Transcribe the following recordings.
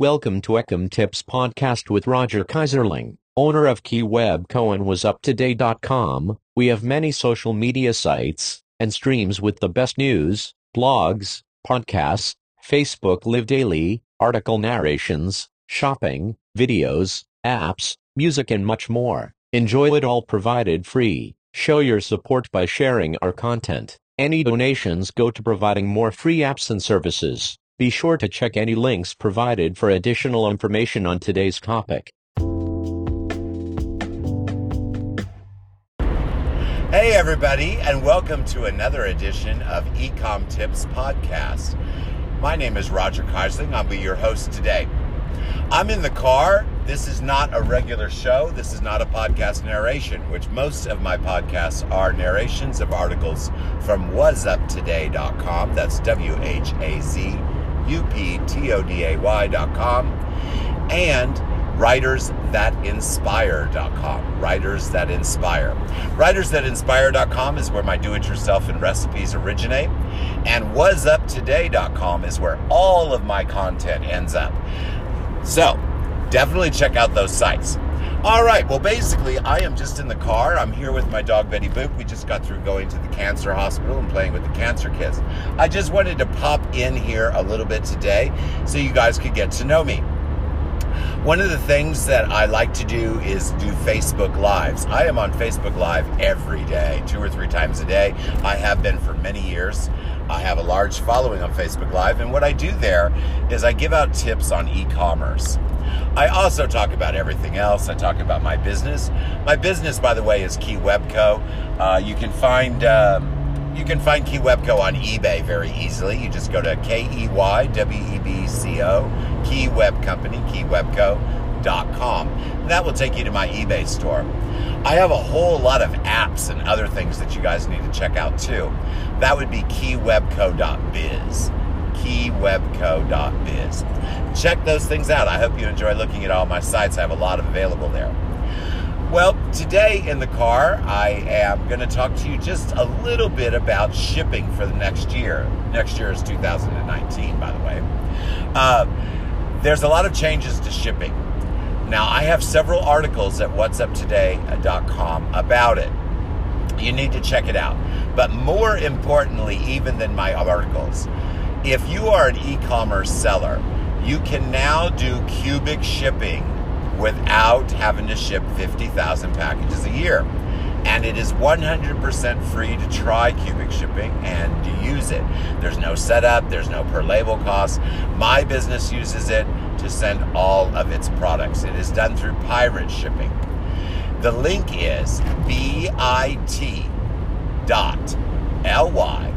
Welcome to Ecom Tips Podcast with Roger Keyserling, owner of KeyWebCo and Whazuptoday.com. We have many social media sites and streams with the best news, blogs, podcasts, Facebook Live Daily, article narrations, shopping, videos, apps, music and much more. Enjoy it all provided free. Show your support by sharing our content. Any donations go to providing more free apps and services. Be sure to check any links provided for additional information on today's topic. Hey, everybody, and welcome to another edition of Ecom Tips Podcast. My name is Roger Keyserling. I'll be your host today. I'm in the car. This is not a regular show. This is not a podcast narration, which most of my podcasts are narrations of articles from whazuptoday.com. That's W H A Z uptoday.com, and writersthatinspire.com. Writers That Inspire. Writersthatinspire.com is where my do it yourself and recipes originate, and whazuptoday.com is where all of my content ends up. So, definitely check out those sites. All right. Well, basically, I am just in the car. I'm here with my dog Betty Boop. We just got through going to the cancer hospital and playing with the cancer kids. I just wanted to pop in here a little bit today so you guys could get to know me. One of the things that I like to do is do Facebook Lives. I am on Facebook Live every day, two or three times a day. I have been for many years. I have a large following on Facebook Live, and what I do there is I give out tips on e commerce. I also talk about everything else. I talk about my business. My business, by the way, is KeyWebCo. Uh, you can find um, you can find KeyWebCo on eBay very easily. You just go to K E Y W E B C O Key Web Company Key KeyWebCo.com. That will take you to my eBay store. I have a whole lot of apps and other things that you guys need to check out too. That would be KeyWebCo.biz keywebco.biz. Check those things out. I hope you enjoy looking at all my sites. I have a lot of available there. Well, today in the car, I am going to talk to you just a little bit about shipping for the next year. Next year is 2019, by the way. Uh, there's a lot of changes to shipping. Now, I have several articles at whazuptoday.com about it. You need to check it out. But more importantly, even than my articles, if you are an e commerce seller, you can now do cubic shipping without having to ship 50,000 packages a year. And it is 100% free to try cubic shipping and to use it. There's no setup, there's no per label cost. My business uses it to send all of its products. It is done through pirate shipping. The link is bit dot ly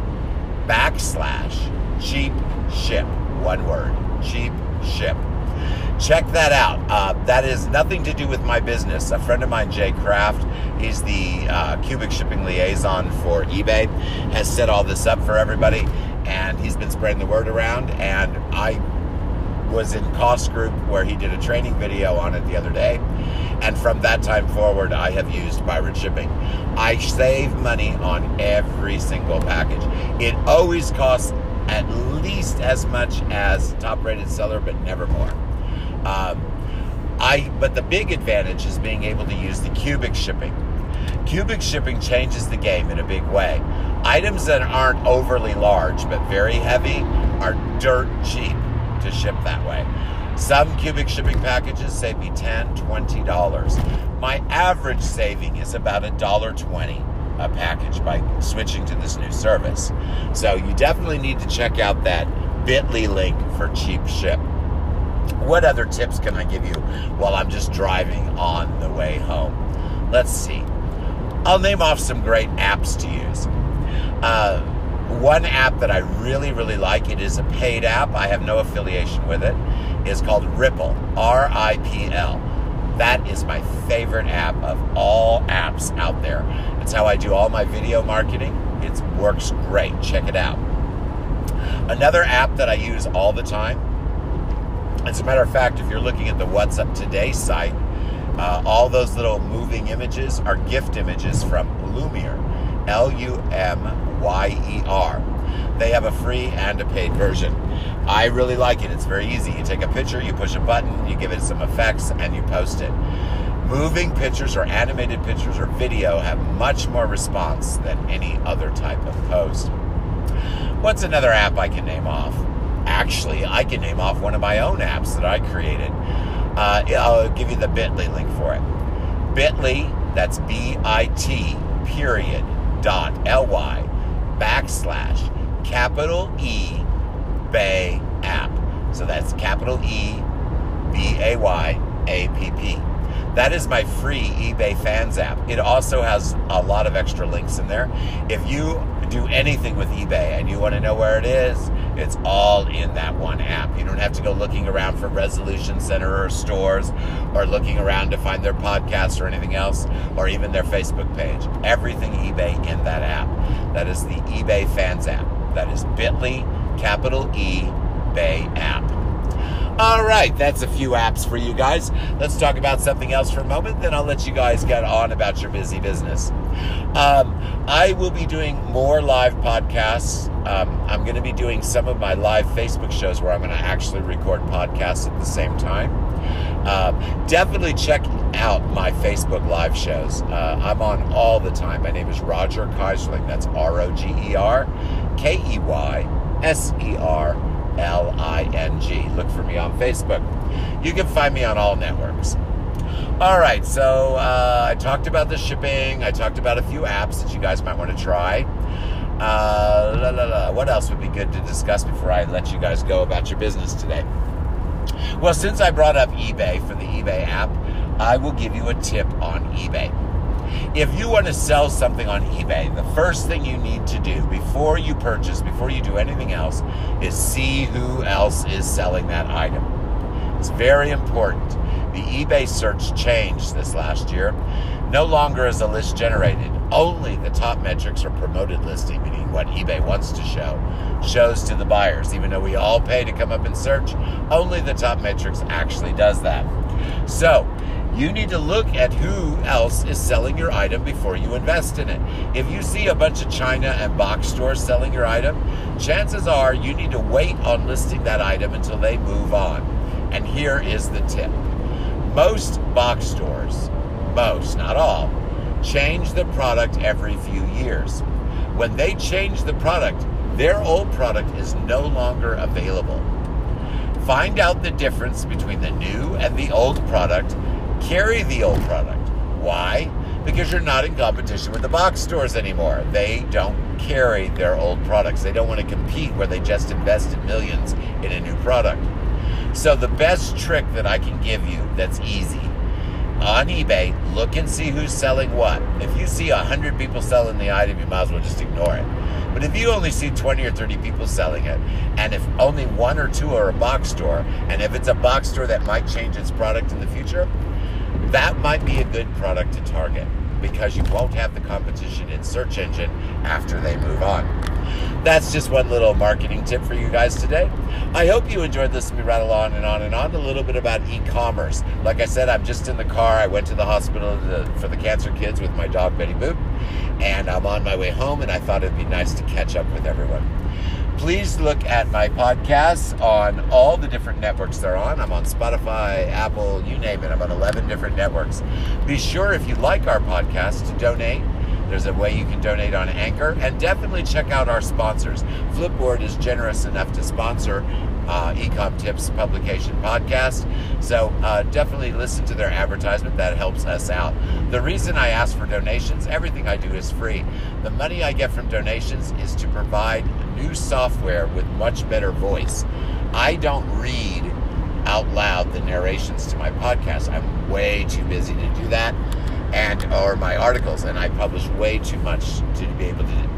backslash cheap ship. One word cheap ship. Check that out. Uh, that is nothing to do with my business. A friend of mine, Jay Kraft, he's the uh, cubic shipping liaison for eBay, has set all this up for everybody, and he's been spreading the word around. And I was in Cost Group where he did a training video on it the other day. And from that time forward, I have used pirate shipping. I save money on every single package. It always costs at least as much as top rated seller, but never more. Um, I but the big advantage is being able to use the cubic shipping. Cubic shipping changes the game in a big way. Items that aren't overly large but very heavy are dirt cheap to ship that way. Some cubic shipping packages save me $10, $20. My average saving is about $1.20 a package by switching to this new service. So you definitely need to check out that bit.ly link for cheap ship. What other tips can I give you while I'm just driving on the way home? Let's see. I'll name off some great apps to use. Uh, one app that I really, really like, it is a paid app. I have no affiliation with it, is called Ripl, R I P L. That is my favorite app of all apps out there. It's how I do all my video marketing. It works great. Check it out. Another app that I use all the time, as a matter of fact, if you're looking at the What's Up Today site, uh, all those little moving images are gift images from Lumyer, L U M Y E R. they have a free and a paid version. I really like it. It's very easy. You take a picture, you push a button, you give it some effects, and you post it. Moving pictures or animated pictures or video have much more response than any other type of post. What's another app I can name off? Actually, I can name off one of my own apps that I created. Uh, I'll give you the bit.ly link for it. bit.ly, that's B I T period dot L Y backslash capital E Bay app. So that's capital E B A Y A P P. That is my free eBay fans app. It also has a lot of extra links in there. If you do anything with eBay and you want to know where it is, it's all in that one app. You don't have to go looking around for Resolution Center or stores or looking around to find their podcast or anything else or even their Facebook page. Everything eBay in that app. That is the eBay fans app. That is bit.ly, capital E, Bay app. All right, that's a few apps for you guys. Let's talk about something else for a moment, then I'll let you guys get on about your busy business. Um, I will be doing more live podcasts. Um, I'm going to be doing some of my live Facebook shows where I'm going to actually record podcasts at the same time. Uh, definitely check out my Facebook live shows. Uh, I'm on all the time. My name is Roger Keyserling. That's R O G E R K E Y S E R L I N G. Look for me on Facebook. You can find me on all networks. All right, so uh, I talked about the shipping. I talked about a few apps that you guys might want to try. Uh, la, la, la. What else would be good to discuss before I let you guys go about your business today? Well, since I brought up eBay for the eBay app, I will give you a tip on eBay. If you want to sell something on eBay, the first thing you need to do before you purchase, before you do anything else, is see who else is selling that item. It's very important. The eBay search changed this last year. No longer is a list generated. Only the top metrics or promoted listing, meaning what eBay wants to show, shows to the buyers. Even though we all pay to come up and search, only the top metrics actually does that. So, you need to look at who else is selling your item before you invest in it. If you see a bunch of China and box stores selling your item, chances are you need to wait on listing that item until they move on. And here is the tip most box stores, most, not all, change the product every few years. When they change the product, their old product is no longer available. Find out the difference between the new and the old product carry the old product. Why? Because you're not in competition with the box stores anymore. They don't carry their old products. They don't want to compete where they just invested millions in a new product. So, the best trick that I can give you that's easy on eBay, look and see who's selling what. If you see 100 people selling the item, you might as well just ignore it. But if you only see 20 or 30 people selling it, and if only one or two are a box store, and if it's a box store that might change its product in the future, that might be a good product to target because you won't have the competition in search engine after they move on. That's just one little marketing tip for you guys today. I hope you enjoyed to me rattle on and on and on a little bit about e-commerce. Like I said, I'm just in the car. I went to the hospital to, for the cancer kids with my dog Betty Boop, and I'm on my way home. And I thought it'd be nice to catch up with everyone please look at my podcasts on all the different networks they're on. I'm on Spotify, Apple, you name it. I'm on 11 different networks. Be sure if you like our podcast to donate. There's a way you can donate on Anchor, and definitely check out our sponsors. Flipboard is generous enough to sponsor uh, Ecom Tips publication podcast. So uh, definitely listen to their advertisement. That helps us out. The reason I ask for donations, everything I do is free. The money I get from donations is to provide new software with much better voice. I don't read out loud the narrations to my podcast. I'm way too busy to do that and or my articles and I publish way too much to be able to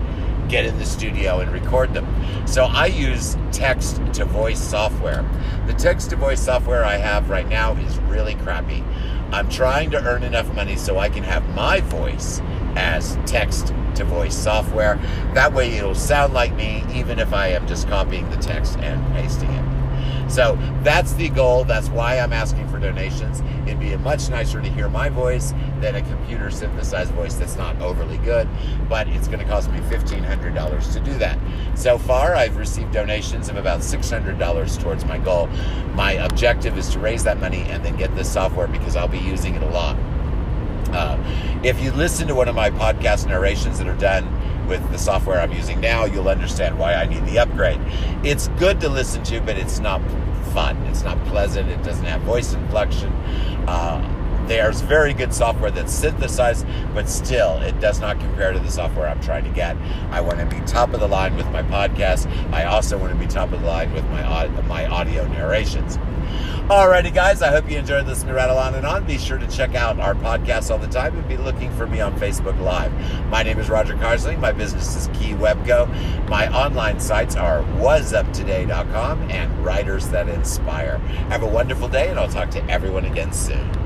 get in the studio and record them. So I use text to voice software. The text to voice software I have right now is really crappy. I'm trying to earn enough money so I can have my voice as text to voice software. That way it'll sound like me even if I am just copying the text and pasting it. So that's the goal. That's why I'm asking for donations. It'd be much nicer to hear my voice than a computer synthesized voice that's not overly good, but it's going to cost me $1,500 to do that. So far, I've received donations of about $600 towards my goal. My objective is to raise that money and then get this software because I'll be using it a lot. Uh, if you listen to one of my podcast narrations that are done with the software I'm using now, you'll understand why I need the upgrade. It's good to listen to, but it's not fun. It's not pleasant. It doesn't have voice inflection. Uh, there's very good software that's synthesized, but still, it does not compare to the software I'm trying to get. I want to be top of the line with my podcast. I also want to be top of the line with my my audio narrations. Alrighty, guys, I hope you enjoyed to Rattle On and On. Be sure to check out our podcast all the time and be looking for me on Facebook Live. My name is Roger Keyserling. My business is KeyWebCo. My online sites are whazuptoday.com and Writers That Inspire. Have a wonderful day, and I'll talk to everyone again soon.